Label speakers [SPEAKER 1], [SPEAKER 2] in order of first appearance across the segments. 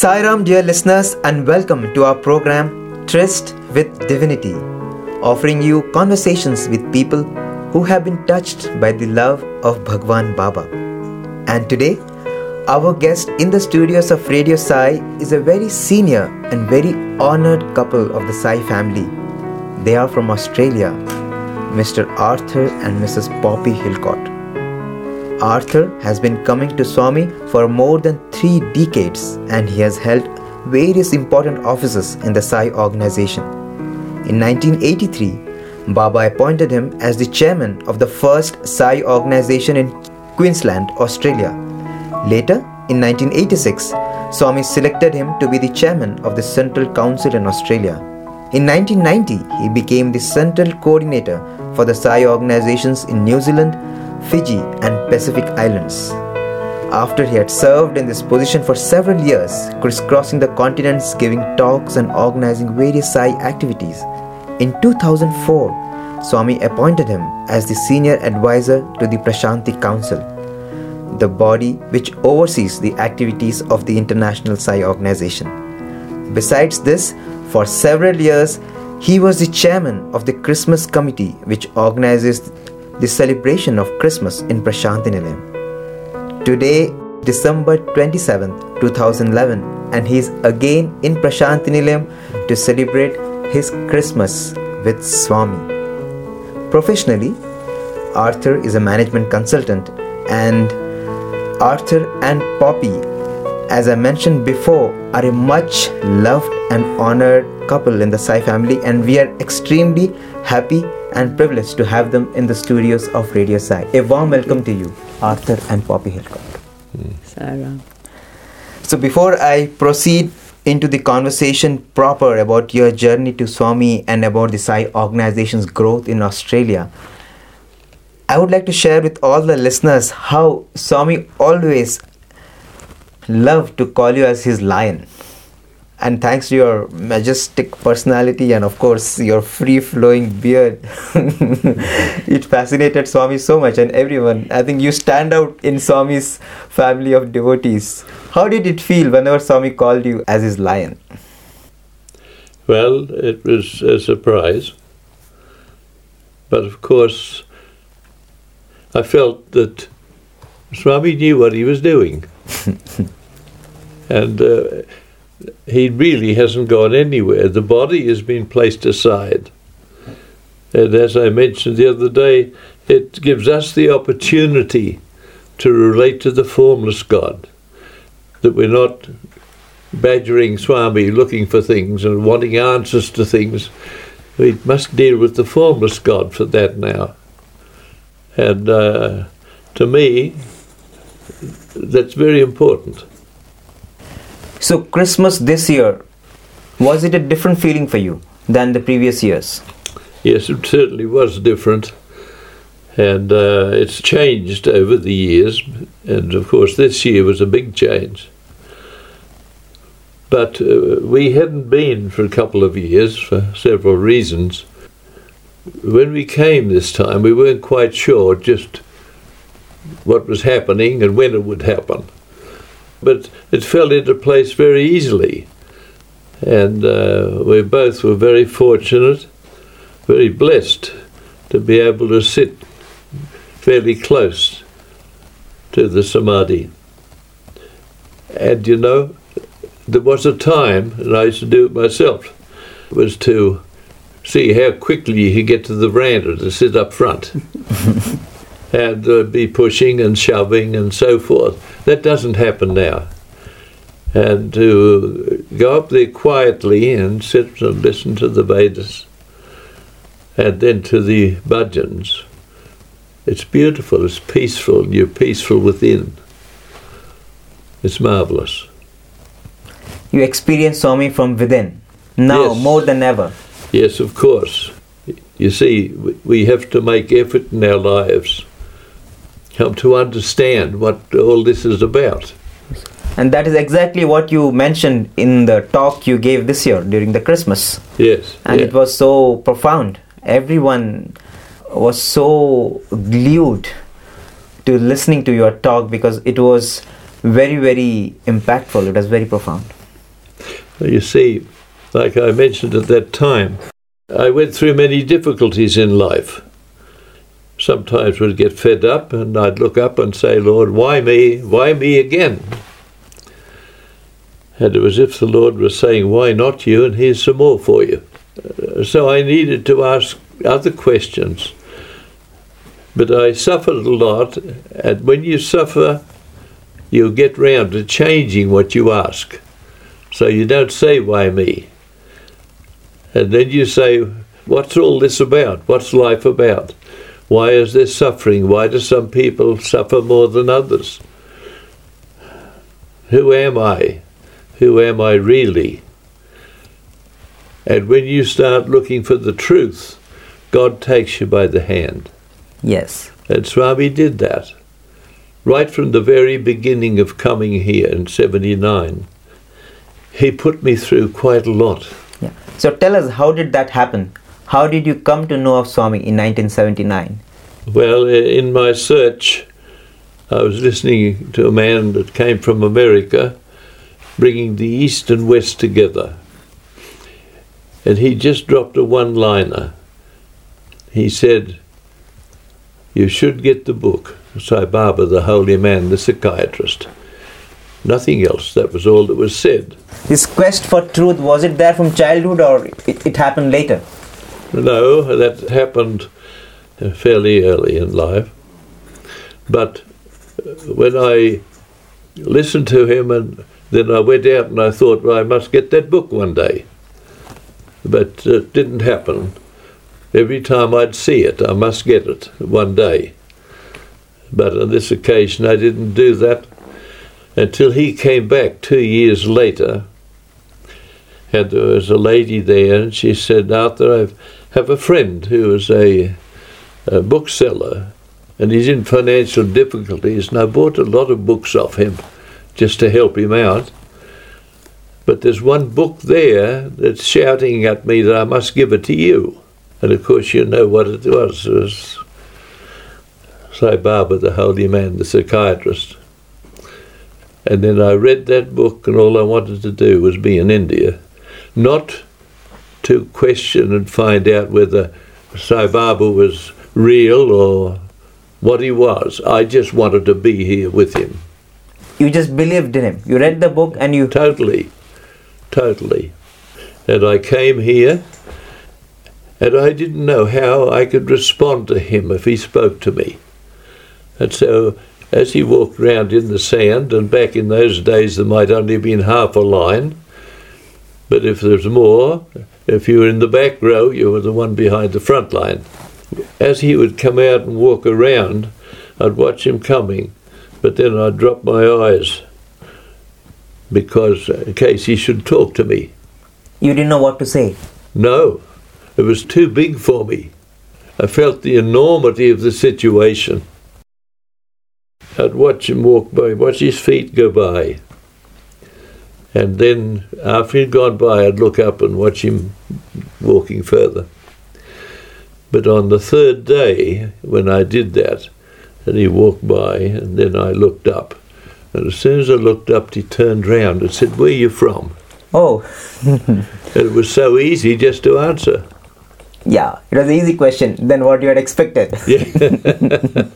[SPEAKER 1] Sairam, dear listeners, and welcome to our program Tryst with Divinity, offering you conversations with people who have been touched by the love of Bhagwan Baba. And today, our guest in the studios of Radio Sai is a very senior and very honored couple of the Sai family. They are from Australia, Mr. Arthur and Mrs. Poppy Hillcoat. Arthur has been coming to Swami for more than three decades and he has held various important offices in the Sai organization. In 1983, Baba appointed him as the chairman of the first Sai organization in Queensland, Australia. Later, in 1986, Swami selected him to be the chairman of the Central Council in Australia. In 1990, he became the central coordinator for the Sai organizations in New Zealand, Fiji, and Pacific Islands. After he had served in this position for several years, crisscrossing the continents, giving talks, and organizing various Sai activities, in 2004, Swami appointed him as the senior advisor to the Prashanti Council, the body which oversees the activities of the International Sai organization. Besides this, for several years, he was the chairman of the Christmas committee which organizes the celebration of Christmas in Prashantinilayam. Today, December 27, 2011, and he is again in Prashantinilayam to celebrate his Christmas with Swami. Professionally, Arthur is a management consultant, and Arthur and Poppy, as I mentioned before, are a much loved and honored couple in the Sai family, and we are extremely happy and privileged to have them in the studios of Radio Sai. A warm welcome to you, Arthur and Poppy Hillcoat.
[SPEAKER 2] Sarah.
[SPEAKER 1] So, before I proceed into the conversation proper about your journey to Swami and about the Sai organization's growth in Australia, I would like to share with all the listeners how Swami always loved to call you as his lion. And thanks to your majestic personality and, of course, your free flowing beard, it fascinated Swami so much and everyone. I think you stand out in Swami's family of devotees. How did it feel whenever Swami called you as his lion?
[SPEAKER 3] Well, it was a surprise. But of course, I felt that Swami knew what he was doing. and uh, he really hasn't gone anywhere. The body has been placed aside. And as I mentioned the other day, it gives us the opportunity to relate to the formless God. That we're not badgering Swami looking for things and wanting answers to things. We must deal with the formless God for that now. And uh, to me, that's very important.
[SPEAKER 1] So, Christmas this year, was it a different feeling for you than the previous years?
[SPEAKER 3] Yes, it certainly was different. And uh, it's changed over the years. And of course, this year was a big change. But uh, we hadn't been for a couple of years for several reasons. When we came this time, we weren't quite sure just what was happening and when it would happen. But it fell into place very easily. And uh, we both were very fortunate, very blessed to be able to sit fairly close to the Samadhi. And you know, there was a time, and I used to do it myself, was to see how quickly you could get to the veranda to sit up front. and uh, be pushing and shoving and so forth. That doesn't happen now. And to go up there quietly and sit and listen to the Vedas and then to the bhajans, it's beautiful, it's peaceful, you're peaceful within. It's marvelous.
[SPEAKER 1] You experience Swami from within, now
[SPEAKER 3] Yes.
[SPEAKER 1] more than ever.
[SPEAKER 3] Yes, of course. You see, we have to make effort in our lives come to understand what all this is about.
[SPEAKER 1] And that is exactly what you mentioned in the talk you gave this year during the Christmas.
[SPEAKER 3] Yes.
[SPEAKER 1] And
[SPEAKER 3] yeah.
[SPEAKER 1] it was so profound. Everyone was so glued to listening to your talk because it was very, very impactful. It was very profound.
[SPEAKER 3] You see, like I mentioned at that time, I went through many difficulties in life. Sometimes would get fed up and I'd look up and say, Lord, why me? Why me again? And it was as if the Lord was saying, Why not you? And here's some more for you. Uh, so I needed to ask other questions. But I suffered a lot, and when you suffer, you get round to changing what you ask. So you don't say, Why me? And then you say, What's all this about? What's life about? Why is there suffering? Why do some people suffer more than others? Who am I? Who am I really? And when you start looking for the truth, God takes you by the hand.
[SPEAKER 1] Yes.
[SPEAKER 3] And Swami did that. Right from the very beginning of coming here in 79, he put me through quite a lot.
[SPEAKER 1] Yeah. So tell us, how did that happen? How did you come to know of Swami in 1979?
[SPEAKER 3] Well, in my search, I was listening to a man that came from America bringing the East and West together. And he just dropped a one liner. He said, You should get the book, Sai Baba, the holy man, the psychiatrist. Nothing else. That was all that was said.
[SPEAKER 1] This quest for truth, was it there from childhood or it, it happened later?
[SPEAKER 3] No, that happened fairly early in life. But uh, when I listened to him and then I went out and I thought, well, I must get that book one day. But it didn't happen. Every time I'd see it, I must get it one day. But on this occasion, I didn't do that until he came back two years later. There was a lady there, and she said, Arthur, I have a friend who is a, a bookseller, and he's in financial difficulties, and I bought a lot of books off him just to help him out. But there's one book there that's shouting at me that I must give it to you. And of course, you know what it was. It was Sai Baba, the holy man, the psychiatrist. And then I read that book, and all I wanted to do was be in India. Not to question and find out whether Sai Baba was real or what he was. I just wanted to be here with him
[SPEAKER 1] you just believed in him. You read the book and you.
[SPEAKER 3] Totally. Totally. And I came here and I didn't know how I could respond to him if he spoke to me. And so as he walked round in the sand, and back in those days there might only have been half a line, but if there's more, if you were in the back row, you were the one behind the front line. As he would come out and walk around, I'd watch him coming, but then I'd drop my eyes because in case he should talk to me.
[SPEAKER 1] You didn't know what to say?
[SPEAKER 3] No, it was too big for me. I felt the enormity of the situation. I'd watch him walk by, watch his feet go by. And then, after he'd gone by, I'd look up and watch him walking further. But on the third day, when I did that, and he walked by, and then I looked up. And as soon as I looked up, he turned round and said, Where are you from?
[SPEAKER 1] Oh.
[SPEAKER 3] it was so easy just to answer.
[SPEAKER 1] Yeah, it was an easy question than what you had expected.
[SPEAKER 3] yeah.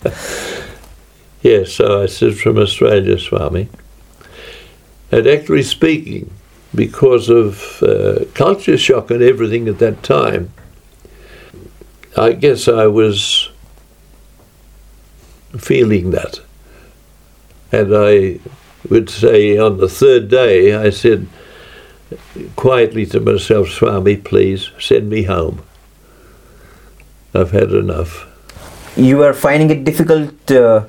[SPEAKER 3] yeah, so I said, From Australia, Swami. And actually speaking, because of uh, culture shock and everything at that time, I guess I was feeling that. And I would say on the third day, I said quietly to myself, Swami, please send me home. I've had enough.
[SPEAKER 1] You were finding it difficult uh,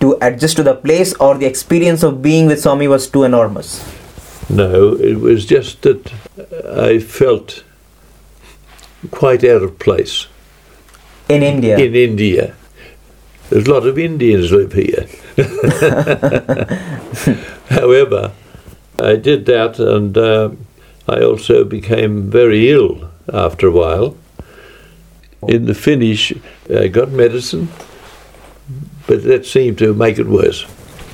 [SPEAKER 1] to adjust to the place, or the experience of being with Swami was too enormous?
[SPEAKER 3] No, it was just that I felt quite out of place.
[SPEAKER 1] In India?
[SPEAKER 3] In India. There's a lot of Indians live here. However, I did that and uh, I also became very ill after a while. In the finish, I got medicine, but that seemed to make it worse.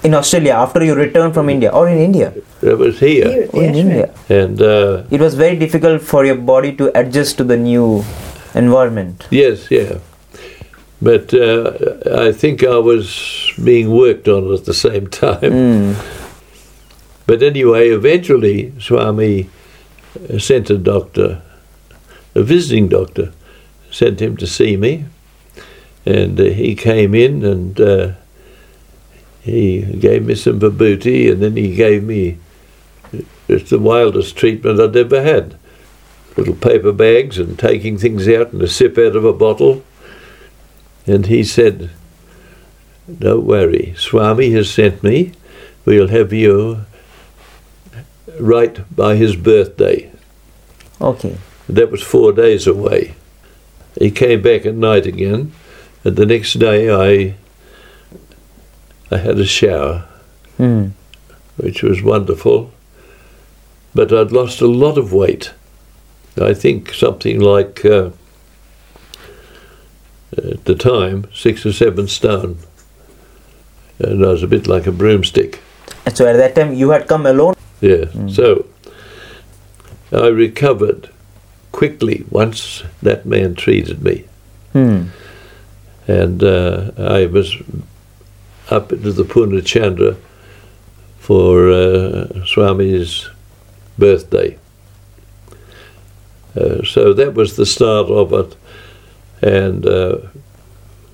[SPEAKER 1] In Australia, after you returned from India, or in India?
[SPEAKER 3] It was here.
[SPEAKER 2] Here,
[SPEAKER 1] Oh, in
[SPEAKER 2] yes.
[SPEAKER 1] India.
[SPEAKER 3] And uh,
[SPEAKER 1] It was very difficult for your body to adjust to the new environment.
[SPEAKER 3] yes, yeah. But uh, I think I was being worked on at the same time.
[SPEAKER 1] Mm.
[SPEAKER 3] But anyway, eventually, Swami uh, sent a doctor, a visiting doctor, sent him to see me. And uh, he came in and uh, he gave me some vibhuti, and then he gave me it's the wildest treatment I'd ever had. Little paper bags and taking things out and a sip out of a bottle. And he said, Don't worry, Swami has sent me. We'll have you right by his birthday.
[SPEAKER 1] Okay.
[SPEAKER 3] That was four days away. He came back at night again, and the next day I I had a shower,
[SPEAKER 1] Mm.
[SPEAKER 3] which was wonderful. But I'd lost a lot of weight. I think something like uh, at the time six or seven stone, and I was a bit like a broomstick.
[SPEAKER 1] And so at that time you had come alone.
[SPEAKER 3] Yeah. So I recovered quickly once that man treated me,
[SPEAKER 1] Hmm.
[SPEAKER 3] And uh, I was up into the Poornachandra for uh, Swami's birthday. Uh, so that was the start of it, and uh,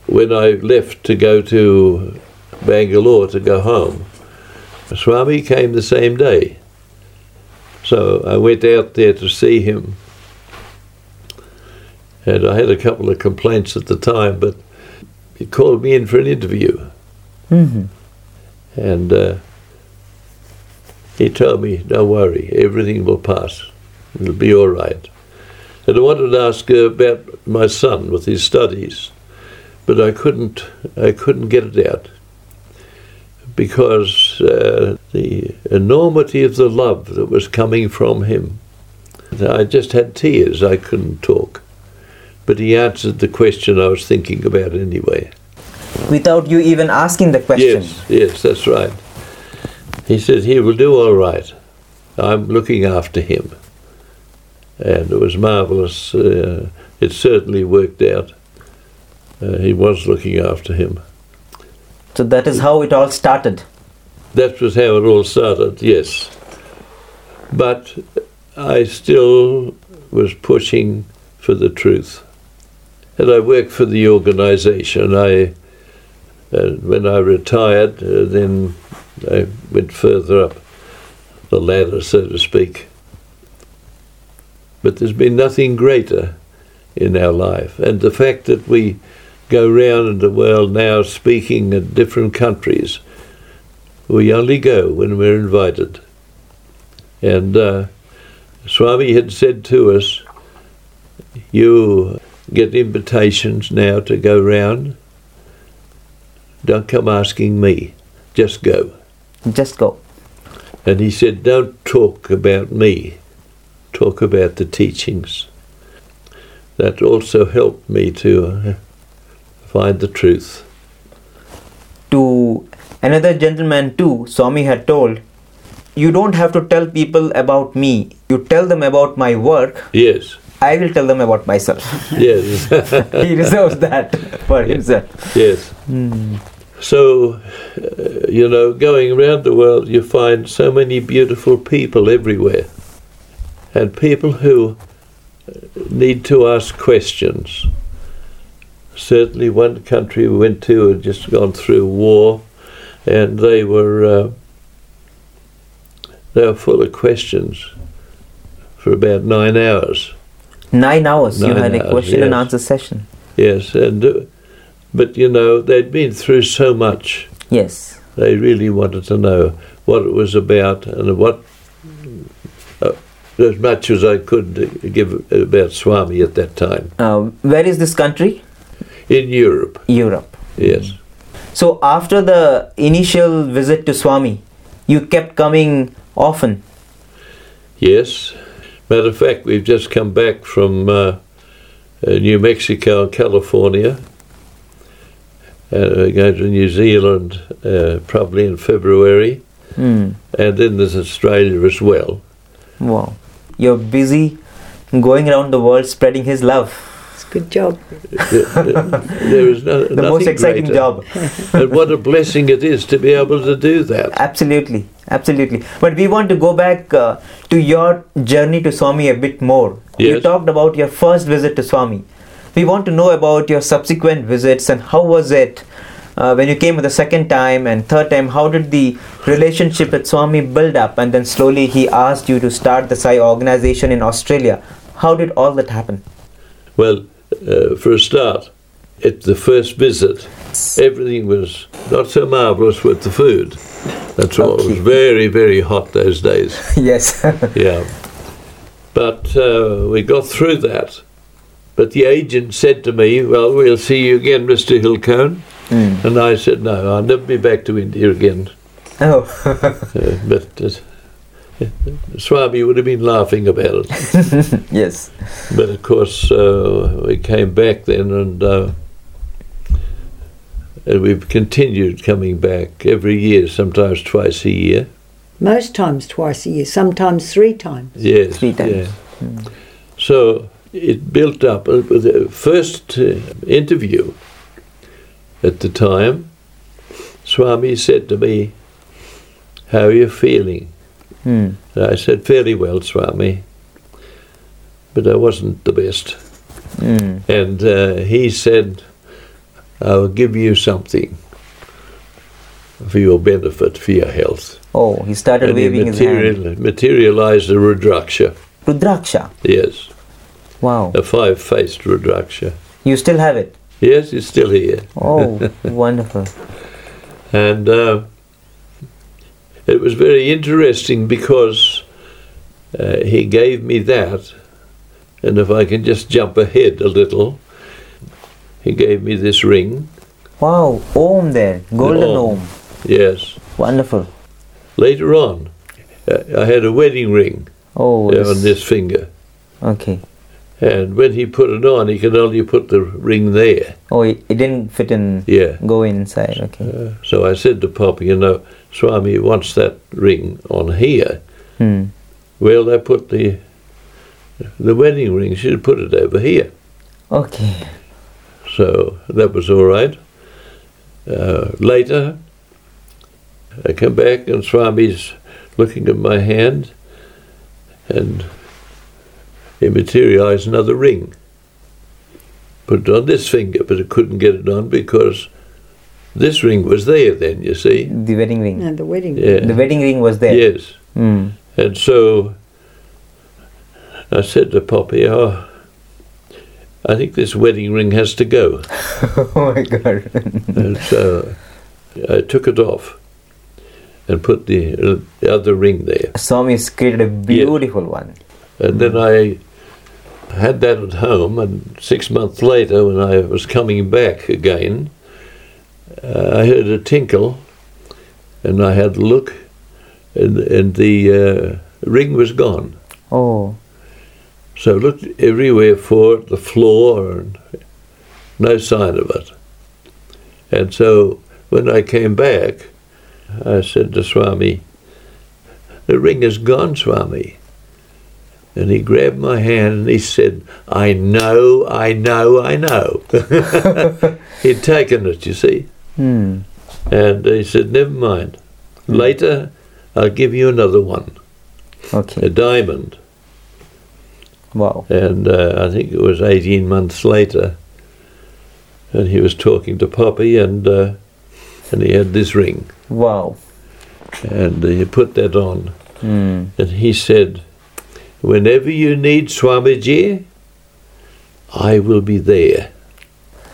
[SPEAKER 3] when I left to go to Bangalore to go home, Swami came the same day. So I went out there to see him. And I had a couple of complaints at the time, but he called me in for an interview.
[SPEAKER 1] hmm
[SPEAKER 3] And uh, he told me, don't worry, everything will pass. It'll be all right. And I wanted to ask uh, about my son with his studies, but I couldn't, I couldn't get it out because uh, the enormity of the love that was coming from him. I just had tears. I couldn't talk. But he answered the question I was thinking about anyway.
[SPEAKER 1] Without you even asking the question.
[SPEAKER 3] Yes, yes, that's right. He said he will do all right. I'm looking after him. And it was marvellous. Uh, it certainly worked out. Uh, he was looking after him.
[SPEAKER 1] So that is how it all started.
[SPEAKER 3] That was how it all started, yes. But I still was pushing for the truth. And I worked for the organisation. I, uh, when I retired, uh, then I went further up the ladder, so to speak. But there's been nothing greater in our life. And the fact that we go round the world now speaking in different countries, we only go when we're invited. And uh, Swami had said to us, You get invitations now to go round. Don't come asking me, just go.
[SPEAKER 1] Just go.
[SPEAKER 3] And he said, Don't talk about me, talk about the teachings. That also helped me to uh, find the truth.
[SPEAKER 1] To another gentleman too, Swami had told, you don't have to tell people about me. You tell them about my work.
[SPEAKER 3] Yes,
[SPEAKER 1] I will tell them about myself.
[SPEAKER 3] yes,
[SPEAKER 1] he reserves that for himself.
[SPEAKER 3] yes. So, uh, you know, going around the world, you find so many beautiful people everywhere. And people who uh, need to ask questions. Certainly, one country we went to had just gone through war, and they were uh, they were full of questions for about nine hours.
[SPEAKER 1] Nine hours you
[SPEAKER 3] Nine
[SPEAKER 1] had a
[SPEAKER 3] hours,
[SPEAKER 1] question and answer session.
[SPEAKER 3] Yes, and uh, but you know they'd been through so much.
[SPEAKER 1] Yes.
[SPEAKER 3] They really wanted to know what it was about and what, uh, as much as I could give about Swami at that time
[SPEAKER 1] Uh, where is this country?
[SPEAKER 3] in Europe.
[SPEAKER 1] Europe.
[SPEAKER 3] Yes,
[SPEAKER 1] So after the initial visit to Swami, you kept coming often.
[SPEAKER 3] yes. Matter of fact, we've just come back from uh, uh, New Mexico and California. Uh, we're going to New Zealand uh, probably in February,
[SPEAKER 1] Hmm.
[SPEAKER 3] and then there's Australia as well.
[SPEAKER 1] Wow. You're busy going around the world spreading his love.
[SPEAKER 2] It's a good job.
[SPEAKER 3] there is no,
[SPEAKER 1] The most
[SPEAKER 3] nothing
[SPEAKER 1] exciting
[SPEAKER 3] greater.
[SPEAKER 1] job.
[SPEAKER 3] and what a blessing it is to be able to do that.
[SPEAKER 1] Absolutely, absolutely. But we want to go back uh, to your journey to Swami a bit more. You talked about your first visit to Swami. We want to know about your subsequent visits and how was it uh, when you came the second time and third time. How did the relationship with Swami build up? And then slowly he asked you to start the Sai organization in Australia. How did all that happen?
[SPEAKER 3] Well, uh, for a start, at the first visit, everything was not so marvellous with the food. That's all. It was very, very hot those days.
[SPEAKER 1] yes.
[SPEAKER 3] Yeah. But uh, we got through that. But the agent said to me, Well, we'll see you again, Mr. Hillcoat.
[SPEAKER 1] Mm.
[SPEAKER 3] And I said, No, I'll never be back to India again.
[SPEAKER 1] Oh.
[SPEAKER 3] Uh, but uh, Swami would have been laughing about it.
[SPEAKER 1] yes.
[SPEAKER 3] But of course, uh, we came back then, and uh, and we've continued coming back every year, sometimes twice a year.
[SPEAKER 2] Most times twice a year, sometimes three times.
[SPEAKER 3] Yes,
[SPEAKER 1] Three times.
[SPEAKER 3] yeah. So it built up. Uh, with The first uh, interview at the time, Swami said to me, "How are you feeling?" And I said, "Fairly well, Swami." But I wasn't the best.
[SPEAKER 1] Hmm.
[SPEAKER 3] And uh, he said, I'll give you something for your benefit, for your health.
[SPEAKER 1] Oh, he started
[SPEAKER 3] and he
[SPEAKER 1] waving his hand.
[SPEAKER 3] materialized a Rudraksha.
[SPEAKER 1] Rudraksha.
[SPEAKER 3] Yes,
[SPEAKER 1] Wow.
[SPEAKER 3] a five faced Rudraksha.
[SPEAKER 1] You still have it.
[SPEAKER 3] Yes, it's still here.
[SPEAKER 1] Oh, wonderful.
[SPEAKER 3] And uh, it was very interesting because uh, he gave me that. And if I can just jump ahead a little, he gave me this ring.
[SPEAKER 1] Wow, Om there, golden
[SPEAKER 3] Om.
[SPEAKER 1] Om.
[SPEAKER 3] Yes.
[SPEAKER 1] Wonderful.
[SPEAKER 3] Later on, I had a wedding ring
[SPEAKER 1] Oh,
[SPEAKER 3] uh, on this finger.
[SPEAKER 1] Okay.
[SPEAKER 3] And when he put it on, he could only put the ring there.
[SPEAKER 1] Oh, it, it didn't fit in,
[SPEAKER 3] Yeah.
[SPEAKER 1] go inside. Okay.
[SPEAKER 3] Uh, so I said to Poppy, you know, Swami wants that ring on here.
[SPEAKER 1] Hmm.
[SPEAKER 3] Well, I put the the wedding ring. She put it over here.
[SPEAKER 1] Okay.
[SPEAKER 3] So that was all right. Uh, later, I come back and Swami's looking at my hand, and he materialized another ring. Put it on this finger, but I couldn't get it on because this ring was there then, you see.
[SPEAKER 1] The wedding ring.
[SPEAKER 2] And the wedding.
[SPEAKER 3] Yeah.
[SPEAKER 1] The wedding ring was there.
[SPEAKER 3] Yes.
[SPEAKER 1] Hmm.
[SPEAKER 3] And so I said to Poppy, oh, I think this wedding ring has to go.
[SPEAKER 1] oh my god.
[SPEAKER 3] and so I took it off and put the, uh, the other ring there.
[SPEAKER 1] Swami has created a beautiful one.
[SPEAKER 3] And then I had that at home, and six months later, when I was coming back again, uh, I heard a tinkle, and I had a look, and, and the uh, ring was gone.
[SPEAKER 1] Oh.
[SPEAKER 3] So I looked everywhere for it, the floor, and no sign of it. And so when I came back, I said to Swami, The ring is gone, Swami. And he grabbed my hand and he said, I know, I know, I know. He'd taken it, you see.
[SPEAKER 1] Hmm.
[SPEAKER 3] And he said, Never mind. Later, I'll give you another one, a diamond.
[SPEAKER 1] Wow.
[SPEAKER 3] And uh, I think it was 18 months later, and he was talking to Poppy, and uh, and he had this ring,
[SPEAKER 1] Wow.
[SPEAKER 3] and he put that on,
[SPEAKER 1] Hmm.
[SPEAKER 3] and he said, "Whenever you need Swamiji, I will be there."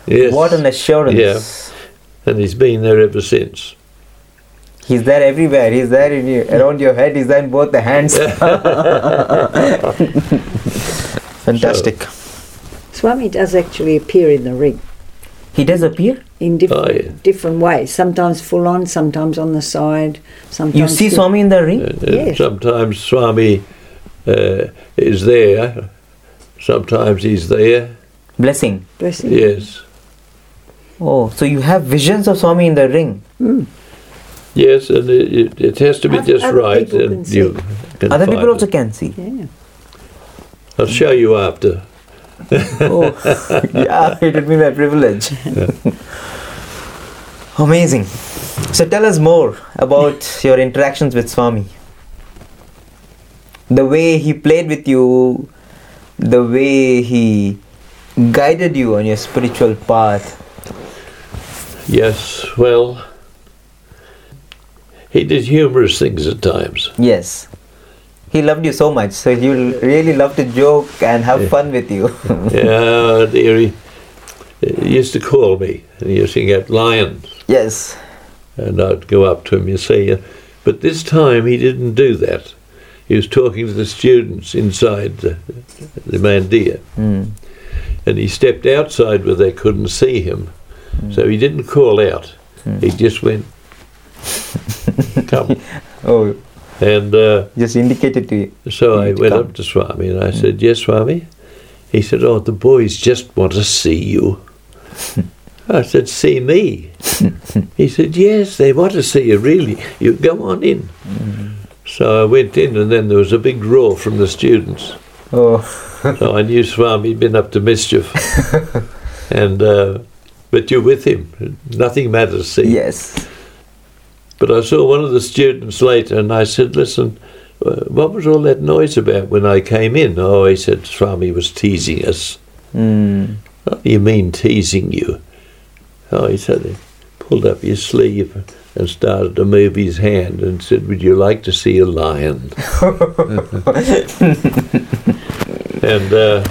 [SPEAKER 3] Yes,
[SPEAKER 1] What an assurance.
[SPEAKER 3] Yeah. and he's been there ever since.
[SPEAKER 1] He's there everywhere. He's there in you, around your head. He's there in both the hands. Fantastic.
[SPEAKER 2] Swami does actually appear in the ring
[SPEAKER 1] He does appear.
[SPEAKER 2] in different
[SPEAKER 3] Oh, yeah.
[SPEAKER 2] different ways. Sometimes full on, sometimes on the side. Sometimes
[SPEAKER 1] You see Swami in the ring?
[SPEAKER 3] Uh, uh,
[SPEAKER 2] Yes.
[SPEAKER 3] Sometimes Swami uh, is there, sometimes he's there.
[SPEAKER 1] Blessing.
[SPEAKER 2] Blessing.
[SPEAKER 3] Yes.
[SPEAKER 1] Oh, so you have visions of Swami in the ring.
[SPEAKER 2] Mm.
[SPEAKER 3] Yes, and it, it, it has to be
[SPEAKER 2] Other-
[SPEAKER 3] just
[SPEAKER 2] other
[SPEAKER 3] right,
[SPEAKER 2] people
[SPEAKER 3] and
[SPEAKER 2] can
[SPEAKER 3] you
[SPEAKER 2] see.
[SPEAKER 3] can
[SPEAKER 1] Other
[SPEAKER 3] find
[SPEAKER 1] people also
[SPEAKER 3] it.
[SPEAKER 1] can see.
[SPEAKER 2] Yeah.
[SPEAKER 3] I'll show you after.
[SPEAKER 1] Oh, yeah, it would be my privilege. Amazing. So tell us more about your interactions with Swami. The way he played with you, the way he guided you on your spiritual path.
[SPEAKER 3] Yes, well, he did humorous things at times.
[SPEAKER 1] Yes. He loved you so much, so he really loved to joke and have
[SPEAKER 3] Yeah.
[SPEAKER 1] fun with you.
[SPEAKER 3] yeah, dear, he, used to call me, and he used to get lion,
[SPEAKER 1] yes.
[SPEAKER 3] and I'd go up to him and say, uh, but this time he didn't do that. He was talking to the students inside the, the Mandir,
[SPEAKER 1] Mm.
[SPEAKER 3] and he stepped outside where they couldn't see him. So he didn't call out.
[SPEAKER 1] Mm.
[SPEAKER 3] He just went, come.
[SPEAKER 1] Oh,
[SPEAKER 3] And uh,
[SPEAKER 1] just indicated to you.
[SPEAKER 3] so I went
[SPEAKER 1] come.
[SPEAKER 3] up to Swami and I said, Yes, Swami. He said, Oh, the boys just want to see you. I said, See me? he said, Yes, they want to see you, really. You go on in. So I went in, and then there was a big roar from the students.
[SPEAKER 1] Oh,
[SPEAKER 3] So I knew Swami had been up to mischief. and uh, But you're with him. Nothing matters, see?
[SPEAKER 1] yes.
[SPEAKER 3] But I saw one of the students later and I said, Listen, uh, what was all that noise about when I came in? Oh, he said, Swami was teasing us.
[SPEAKER 1] Mm.
[SPEAKER 3] What do you mean teasing you? Oh, he said, he pulled up his sleeve and started to move his hand and said, Would you like to see a lion? and, uh,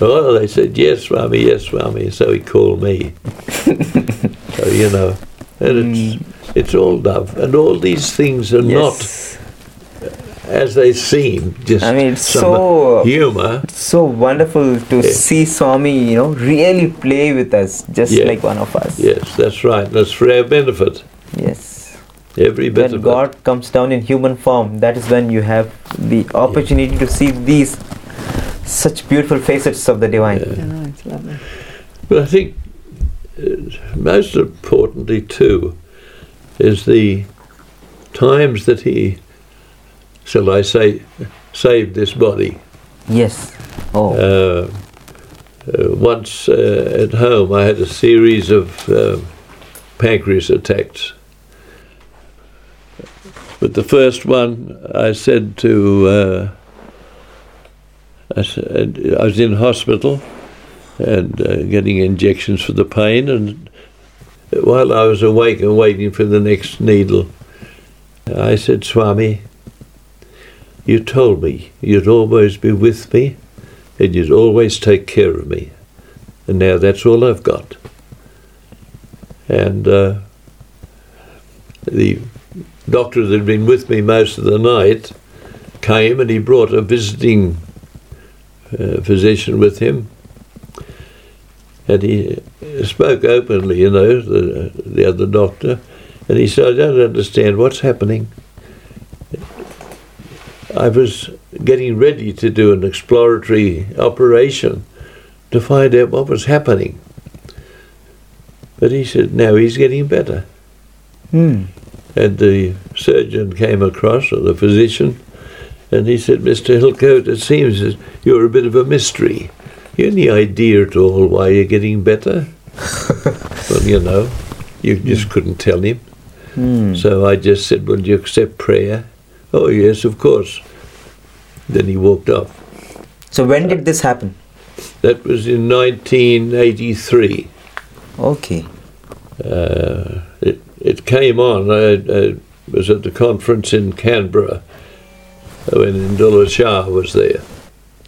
[SPEAKER 3] well, they said, Yes, Swami, yes, Swami. So he called me. so, you know, and it's, hmm. it's all love. And all these things are
[SPEAKER 1] Yes.
[SPEAKER 3] not as they seem, just
[SPEAKER 1] I mean, it's
[SPEAKER 3] some
[SPEAKER 1] so-
[SPEAKER 3] humor.
[SPEAKER 1] so wonderful to
[SPEAKER 3] Yeah.
[SPEAKER 1] see Swami, you know, really play with us, just
[SPEAKER 3] Yeah.
[SPEAKER 1] like one of us.
[SPEAKER 3] Yes, that's right. That's for our benefit.
[SPEAKER 1] Yes.
[SPEAKER 3] Every bit
[SPEAKER 1] When
[SPEAKER 3] of
[SPEAKER 1] God comes down in human form, that is when you have the opportunity to see these such beautiful facets of the divine.
[SPEAKER 3] Yeah.
[SPEAKER 2] Oh, it's lovely.
[SPEAKER 3] But I think most importantly too is the times that He, shall I say, saved this body.
[SPEAKER 1] Yes. Oh.
[SPEAKER 3] Uh, uh, once uh, at home, I had a series of um pancreas attacks. But the first one, I said to, uh, I, said, I was in hospital and uh, getting injections for the pain, and while I was awake and waiting for the next needle, I said, Swami, you told me you'd always be with me and you'd always take care of me. And now that's all I've got. And uh, the doctor that had been with me most of the night came and he brought a visiting uh, physician with him. And he spoke openly, you know, the, the other doctor. And he said, I don't understand what's happening. I was getting ready to do an exploratory operation to find out what was happening. But he said, now he's getting better.
[SPEAKER 1] Hmm.
[SPEAKER 3] And the surgeon came across, or the physician, and he said, Mr. Hillcoat, it seems that you're a bit of a mystery. You any idea at all why you're getting better? well, you know, you just couldn't tell him.
[SPEAKER 1] Hmm.
[SPEAKER 3] So I just said, Will you accept prayer? Oh, yes, of course. Then he walked off.
[SPEAKER 1] So when did this happen?
[SPEAKER 3] That was in 1983.
[SPEAKER 1] Okay.
[SPEAKER 3] Uh, it, it came on. I, I was at the conference in Canberra when Indulal Shah was there.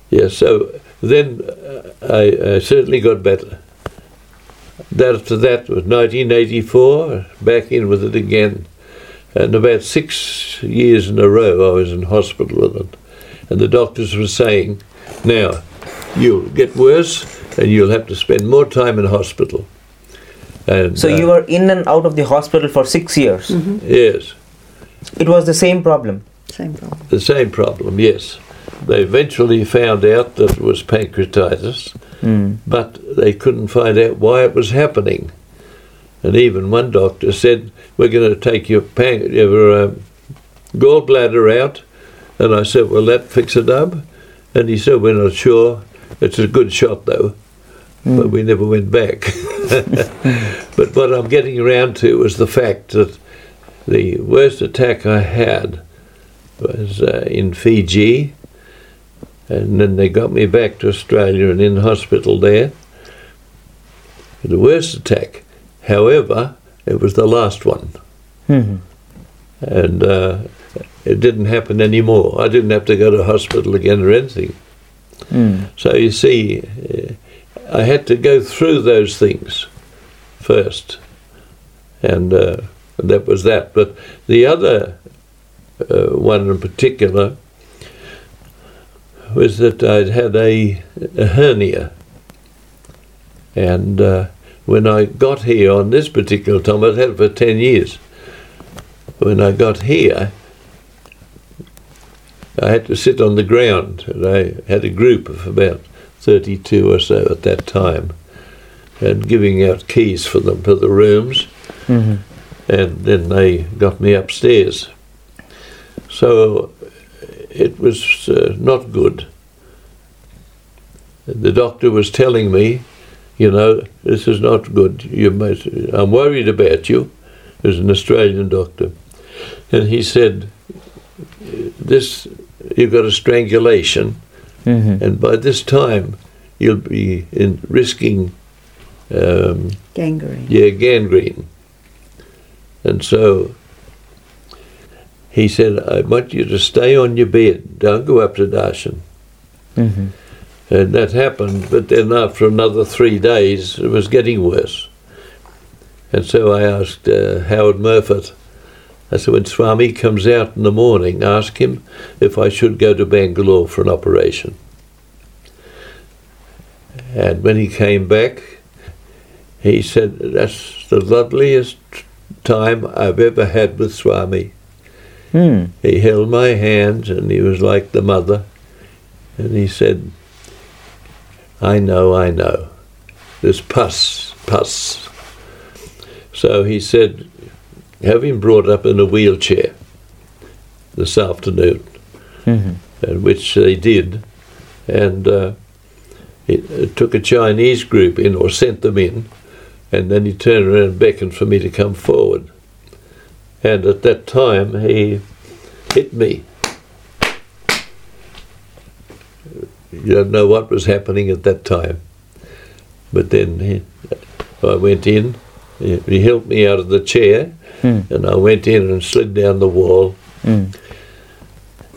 [SPEAKER 3] Yeah, so then uh, I, I certainly got better. That after that was 1984, back in with it again. And about six years in a row I was in hospital with it. And the doctors were saying, now, you'll get worse and you'll have to spend more time in hospital. And,
[SPEAKER 1] So
[SPEAKER 3] uh,
[SPEAKER 1] you were in and out of the hospital for six years.
[SPEAKER 3] Yes,
[SPEAKER 1] It was the same problem.
[SPEAKER 2] Same problem.
[SPEAKER 3] the same problem, yes. They eventually found out that it was pancreatitis,
[SPEAKER 1] Hmm.
[SPEAKER 3] but they couldn't find out why it was happening. And even one doctor said, We're going to take your, pan- your um, gallbladder out. And I said, Well, that fix it up? And he said, We're not sure. It's a good shot, though. But we never went back. but what I'm getting around to was the fact that the worst attack I had was uh, in Fiji. And then they got me back to Australia and in hospital there. The worst attack. However, it was the last one.
[SPEAKER 1] Mhm.
[SPEAKER 3] And uh, it didn't happen anymore. I didn't have to go to hospital again or anything.
[SPEAKER 1] Mm.
[SPEAKER 3] So you see, uh, I had to go through those things first, and uh, that was that. But the other uh, one in particular was that I'd had a, a hernia, and uh, when I got here on this particular time, I'd had it for ten years. When I got here, I had to sit on the ground, and I had a group of about 32 or so at that time, and giving out keys for them for the rooms,
[SPEAKER 1] Mhm.
[SPEAKER 3] and then they got me upstairs. So it was uh, not good. The doctor was telling me, you know, this is not good. You must, I'm worried about you. He was an Australian doctor, and he said, "This you've got a strangulation."
[SPEAKER 1] Mhm.
[SPEAKER 3] and by this time you'll be in risking um,
[SPEAKER 2] Gangrene.
[SPEAKER 3] yeah gangrene and so he said i want you to stay on your bed don't go up to darshan
[SPEAKER 1] Mhm.
[SPEAKER 3] and that happened but then after another three days it was getting worse and so i asked uh, Howard Murphet I said, when Swami comes out in the morning, ask him if I should go to Bangalore for an operation. And when he came back, he said, That's the loveliest time I've ever had with Swami.
[SPEAKER 1] Mm.
[SPEAKER 3] He held my hands and he was like the mother. And he said, I know, I know. This pus, pus. So he said, have him brought up in a wheelchair this afternoon,
[SPEAKER 1] Mhm.
[SPEAKER 3] and which they did. And uh, it, it took a Chinese group in or sent them in, and then he turned around and beckoned for me to come forward. And at that time, he hit me. You don't know what was happening at that time. But then he, I went in, he, he helped me out of the chair,
[SPEAKER 1] Mm.
[SPEAKER 3] and I went in and slid down the wall.
[SPEAKER 1] Mm.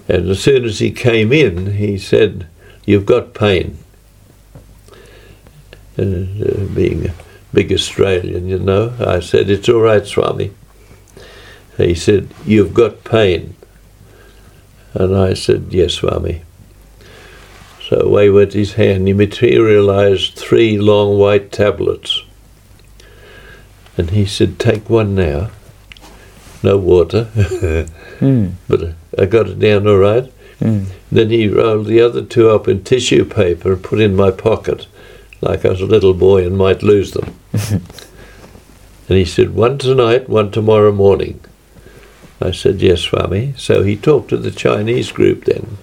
[SPEAKER 3] And as soon as he came in, he said, You've got pain. And uh, being a big Australian, you know, I said, It's all right, Swami. He said, You've got pain. And I said, Yes, Swami. So away went his hand. He materialized three long white tablets. And he said, Take one now. No water.
[SPEAKER 1] Mm.
[SPEAKER 3] but I got it down all right.
[SPEAKER 1] Mm.
[SPEAKER 3] Then he rolled the other two up in tissue paper and put in my pocket, like I was a little boy and might lose them. and he said, one tonight, one tomorrow morning. I said, yes, Swami. So he talked to the Chinese group then.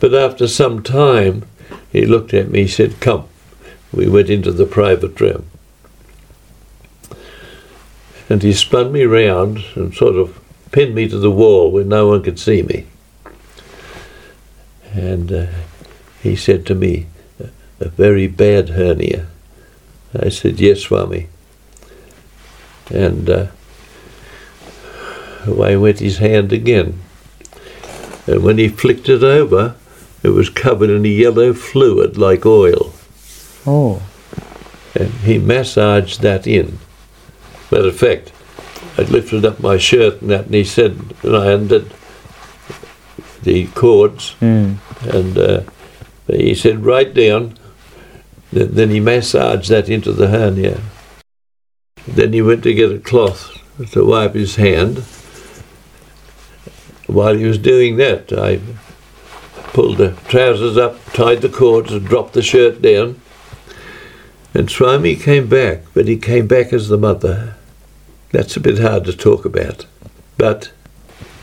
[SPEAKER 3] But after some time, he looked at me, he said, come. We went into the private room. And he spun me round and sort of pinned me to the wall where no one could see me. And uh, he said to me, a very bad hernia. I said, yes, Swami. And uh, away went his hand again. And when he flicked it over, it was covered in a yellow fluid like oil.
[SPEAKER 1] Oh.
[SPEAKER 3] And he massaged that in. Matter of fact, I lifted up my shirt and that, and he said, and I undid the cords,
[SPEAKER 1] Mm.
[SPEAKER 3] and uh, he said, write down. Then, then he massaged that into the hernia. Then he went to get a cloth to wipe his hand. While he was doing that, I pulled the trousers up, tied the cords, and dropped the shirt down. And Swami came back, but he came back as the mother. That's a bit hard to talk about. But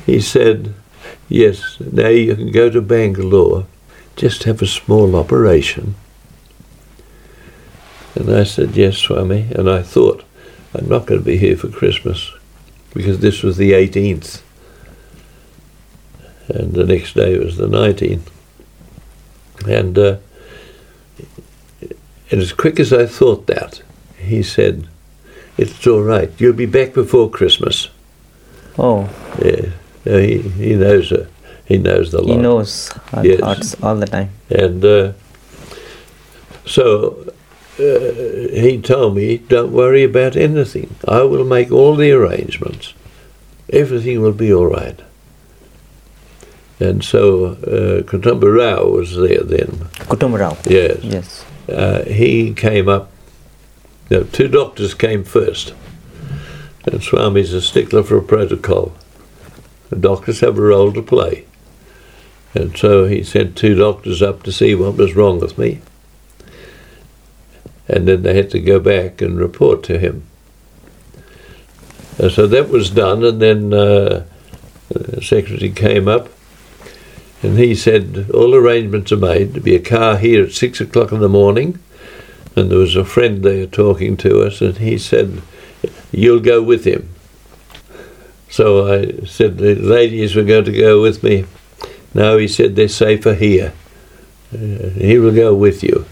[SPEAKER 3] he said, Yes, now you can go to Bangalore, just have a small operation. And I said, Yes, Swami. And I thought, I'm not going to be here for Christmas because this was the 18th. And the next day was the 19th. And, uh, and as quick as I thought that, he said, It's all right. You'll be back before Christmas.
[SPEAKER 1] Oh,
[SPEAKER 3] Yeah. He, he knows uh, he knows the
[SPEAKER 1] law.
[SPEAKER 3] he
[SPEAKER 1] knows our
[SPEAKER 3] Yes.
[SPEAKER 1] thoughts all the time.
[SPEAKER 3] And uh, so uh, he told me, don't worry about anything. I will make all the arrangements. Everything will be all right. And so uh, Kutumba Rao was there then.
[SPEAKER 1] Kutum Rao.
[SPEAKER 3] Yes.
[SPEAKER 1] Yes.
[SPEAKER 3] Uh, he came up. No, two doctors came first. And Swami's a stickler for a protocol. The doctors have a role to play. And so he sent two doctors up to see what was wrong with me. And then they had to go back and report to him. And so that was done, and then uh, the secretary came up and he said, All arrangements are made to be a car here at six o'clock in the morning. And there was a friend there talking to us, and he said, You'll go with him. So I said, The ladies were going to go with me. No, he said, They're safer here. Uh, he will go with you.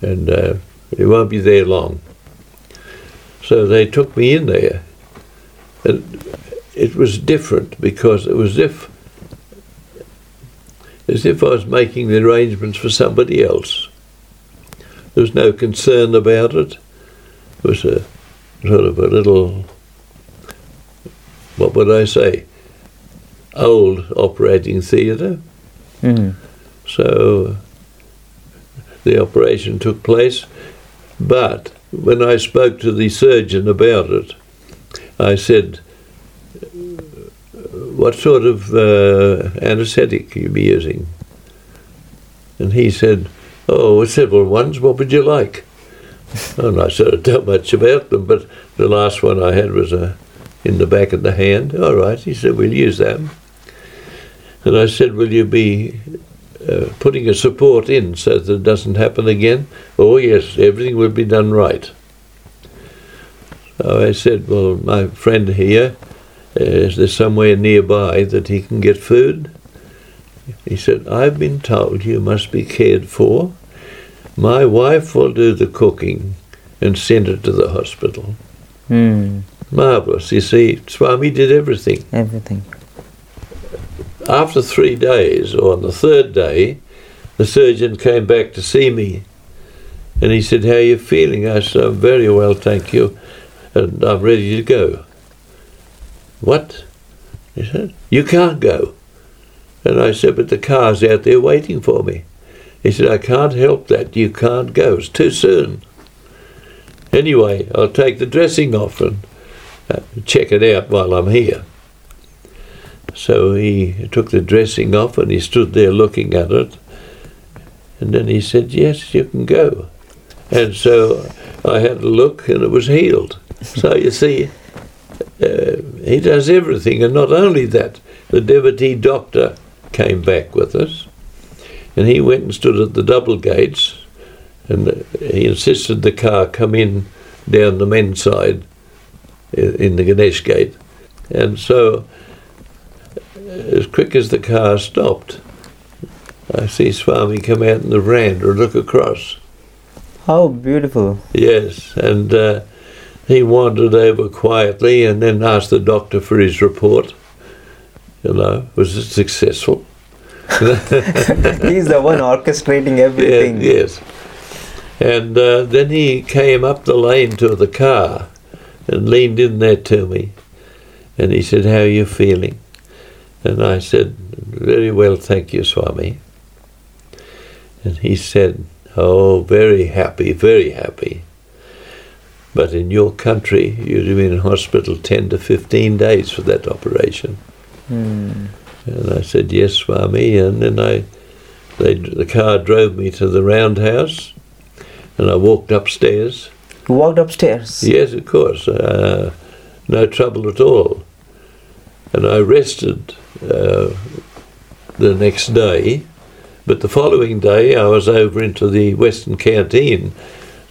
[SPEAKER 3] And uh, he won't be there long. So they took me in there. And it was different because it was as if as if I was making the arrangements for somebody else. There was no concern about it. It was a sort of a little, what would I say, old operating theatre.
[SPEAKER 1] Mm.
[SPEAKER 3] So the operation took place, but when I spoke to the surgeon about it, I said, What sort of uh, anaesthetic you be using? And he said, Oh, several ones. What would you like? And I said, I don't much about them, but the last one I had was uh, in the back of the hand. All right, he said, we'll use that. And I said, will you be uh, putting a support in so that it doesn't happen again? Oh, yes, everything will be done right. So I said, well, my friend here, is there somewhere nearby that he can get food? He said, I've been told you must be cared for. My wife will do the cooking and send it to the hospital.
[SPEAKER 1] Mm.
[SPEAKER 3] Marvellous. You see, Swami did everything.
[SPEAKER 1] Everything.
[SPEAKER 3] After three days, or on the third day, the surgeon came back to see me. And he said, How are you feeling? I said, I'm very well, thank you. And I'm ready to go. What? He said, You can't go. And I said, But the car's out there waiting for me. He said, I can't help that. You can't go. It's too soon. Anyway, I'll take the dressing off and uh, check it out while I'm here. So he took the dressing off and he stood there looking at it. And then he said, Yes, you can go. And so I had a look and it was healed. So you see, uh, he does everything. And not only that, the devotee doctor came back with us and he went and stood at the double gates and uh, he insisted the car come in down the men's side in the Ganesh gate. And so as quick as the car stopped, I see Swami come out in the veranda and look across.
[SPEAKER 1] How beautiful.
[SPEAKER 3] Yes, and uh, he wandered over quietly and then asked the doctor for his report. You know, was it successful?
[SPEAKER 1] He's the one orchestrating everything.
[SPEAKER 3] Yeah, yes. And uh, then he came up the lane to the car and leaned in there to me. And he said, How are you feeling? And I said, Very well, thank you, Swami. And he said, Oh, very happy, very happy. But in your country, you'd have been in hospital 10 to 15 days for that operation.
[SPEAKER 1] Hmm.
[SPEAKER 3] And I said, Yes, Swami. And then I, they, the car drove me to the roundhouse. and I walked upstairs.
[SPEAKER 1] You walked upstairs.
[SPEAKER 3] Yes, of course. Uh, no trouble at all. And I rested uh, the next day. But the following day, I was over into the Western Canteen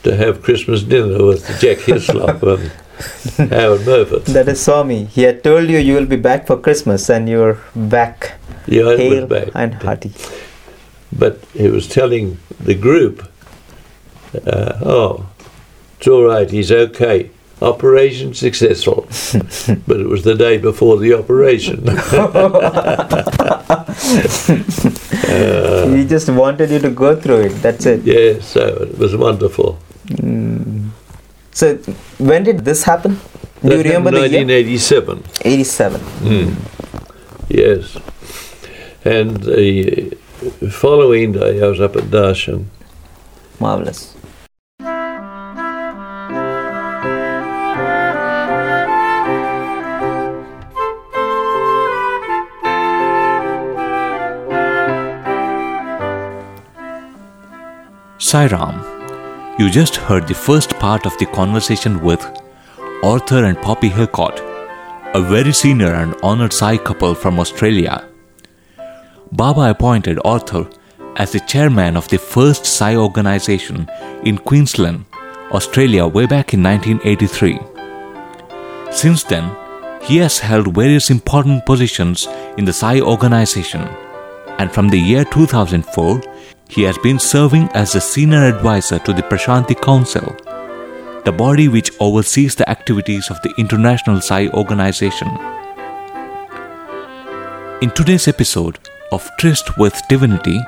[SPEAKER 3] to have Christmas dinner with Jack Hislop and Howard Murphet.
[SPEAKER 1] That is Swami. He had told you you will be back for Christmas, and you're back,
[SPEAKER 3] Yeah, I was back.
[SPEAKER 1] and hearty.
[SPEAKER 3] But he was telling the group, uh, oh, it's all right, he's okay. Operation successful. but it was the day before the operation.
[SPEAKER 1] he just wanted you to go through it. That's it.
[SPEAKER 3] yeah, so it was wonderful.
[SPEAKER 1] So, when did this happen? Do you
[SPEAKER 3] That
[SPEAKER 1] remember the
[SPEAKER 3] happened
[SPEAKER 1] year?
[SPEAKER 3] 1987.
[SPEAKER 1] 87.
[SPEAKER 3] Mm. Yes. And the following day I was up at Darshan.
[SPEAKER 1] Marvelous.
[SPEAKER 4] Sairam, you just heard the first part of the conversation with Arthur and Poppy Hillcoat, a very senior and honored Sai couple from Australia. Baba appointed Arthur as the chairman of the first Sai organization in Queensland, Australia, way back in 1983. Since then, he has held various important positions in the Sai organization, and from the year 2004, he has been serving as a senior advisor to the Prashanti Council, the body which oversees the activities of the International Sai organization. In today's episode of Tryst with Divinity,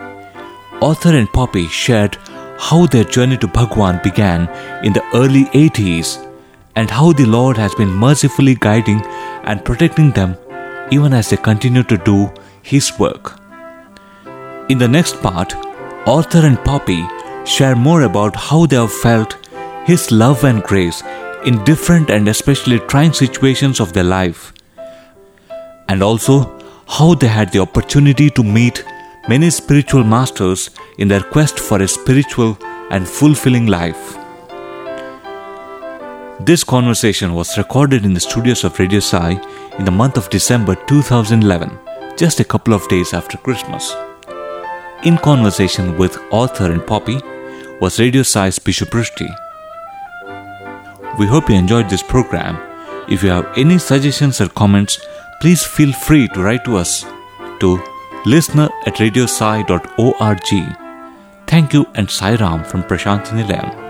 [SPEAKER 4] Arthur and Poppy shared how their journey to Bhagwan began in the early 80s and how the Lord has been mercifully guiding and protecting them even as they continue to do His work. In the next part, Arthur and Poppy share more about how they have felt His love and grace in different and especially trying situations of their life, and also how they had the opportunity to meet many spiritual masters in their quest for a spiritual and fulfilling life. This conversation was recorded in the studios of Radio Sai in the month of December 2011, just a couple of days after Christmas. In conversation with Arthur and Poppy was Radio Sai's Bishu Prusty. We hope you enjoyed this program. If you have any suggestions or comments, please feel free to write to us to listener at radiosai.org. Thank you and Sai Ram from Prashanti Nilayam.